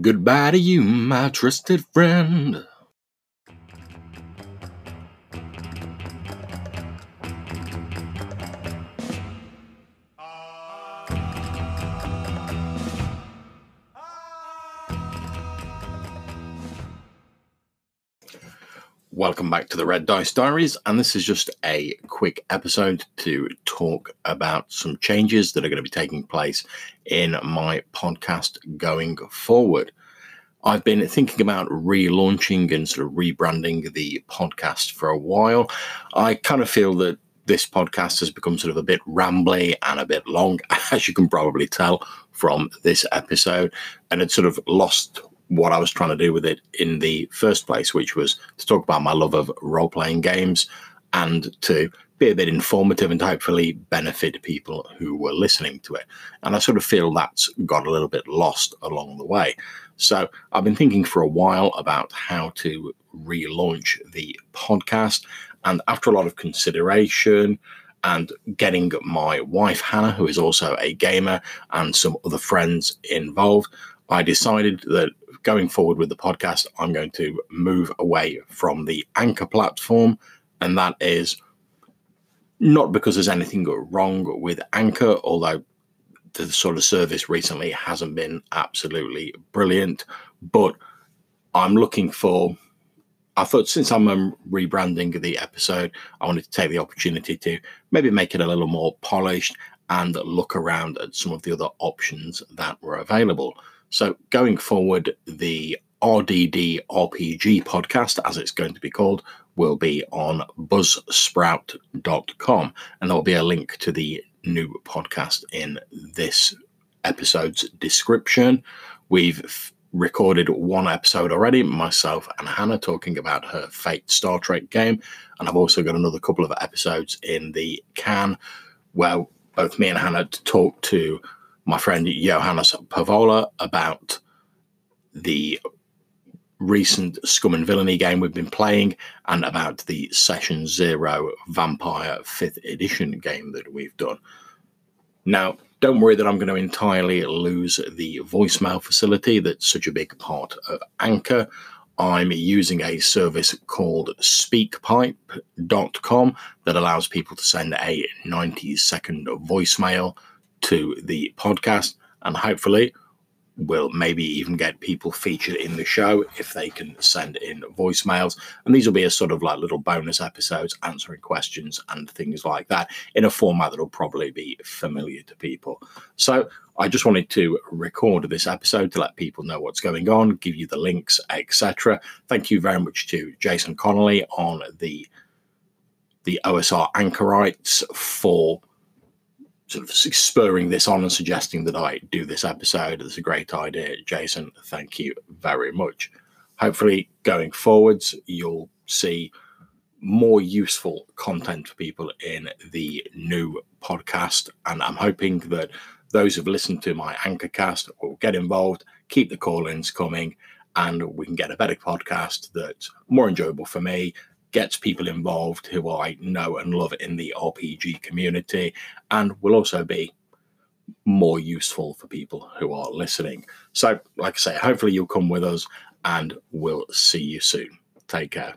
Goodbye to you, my trusted friend. Welcome back to the Red Dice Diaries, and this is just a quick episode to talk about some changes that are going to be taking place in my podcast going forward. I've been thinking about relaunching and sort of rebranding the podcast for a while. I kind of feel that this podcast has become sort of a bit rambly and a bit long, as you can probably tell from this episode, and it sort of lost what I was trying to do with it in the first place, which was to talk about my love of role playing games and to be a bit informative and hopefully benefit people who were listening to it. And I sort of feel that's got a little bit lost along the way. So I've been thinking for a while about how to relaunch the podcast. And after a lot of consideration, and getting my wife Hannah, who is also a gamer, and some other friends involved, I decided that going forward with the podcast, I'm going to move away from the Anchor platform. And that is not because there's anything wrong with Anchor, although the sort of service recently hasn't been absolutely brilliant. But I'm looking for. I thought since I'm um, rebranding the episode, I wanted to take the opportunity to maybe make it a little more polished and look around at some of the other options that were available. So going forward, the RDD RPG podcast, as it's going to be called, will be on buzzsprout.com. And there will be a link to the new podcast in this episode's description. We've f- recorded one episode already, myself and Hannah talking about her Fate Star Trek game. And I've also got another couple of episodes in the can where both me and Hannah talk to my friend Johannes Pavola about the recent Scum and Villainy game we've been playing and about the Session Zero Vampire 5th Edition game that we've done. Now, don't worry that I'm going to entirely lose the voicemail facility that's such a big part of Anchor. I'm using a service called speakpipe.com that allows people to send a 90 second voicemail to the podcast and hopefully we'll maybe even get people featured in the show if they can send in voicemails. And these will be a sort of like little bonus episodes answering questions and things like that in a format that'll probably be familiar to people. So i just wanted to record this episode to let people know what's going on give you the links etc thank you very much to jason connolly on the the osr anchorites for sort of spurring this on and suggesting that I do this episode. It's a great idea, Jason. Thank you very much. Hopefully, going forwards, you'll see more useful content for people in the new podcast. And I'm hoping that those who've listened to my Anchorcast will get involved, keep the call ins coming, and we can get a better podcast that's more enjoyable for me gets people involved who I know and love in the RPG community and will also be more useful for people who are listening. So, like I say, hopefully you'll come with us and we'll see you soon. Take care.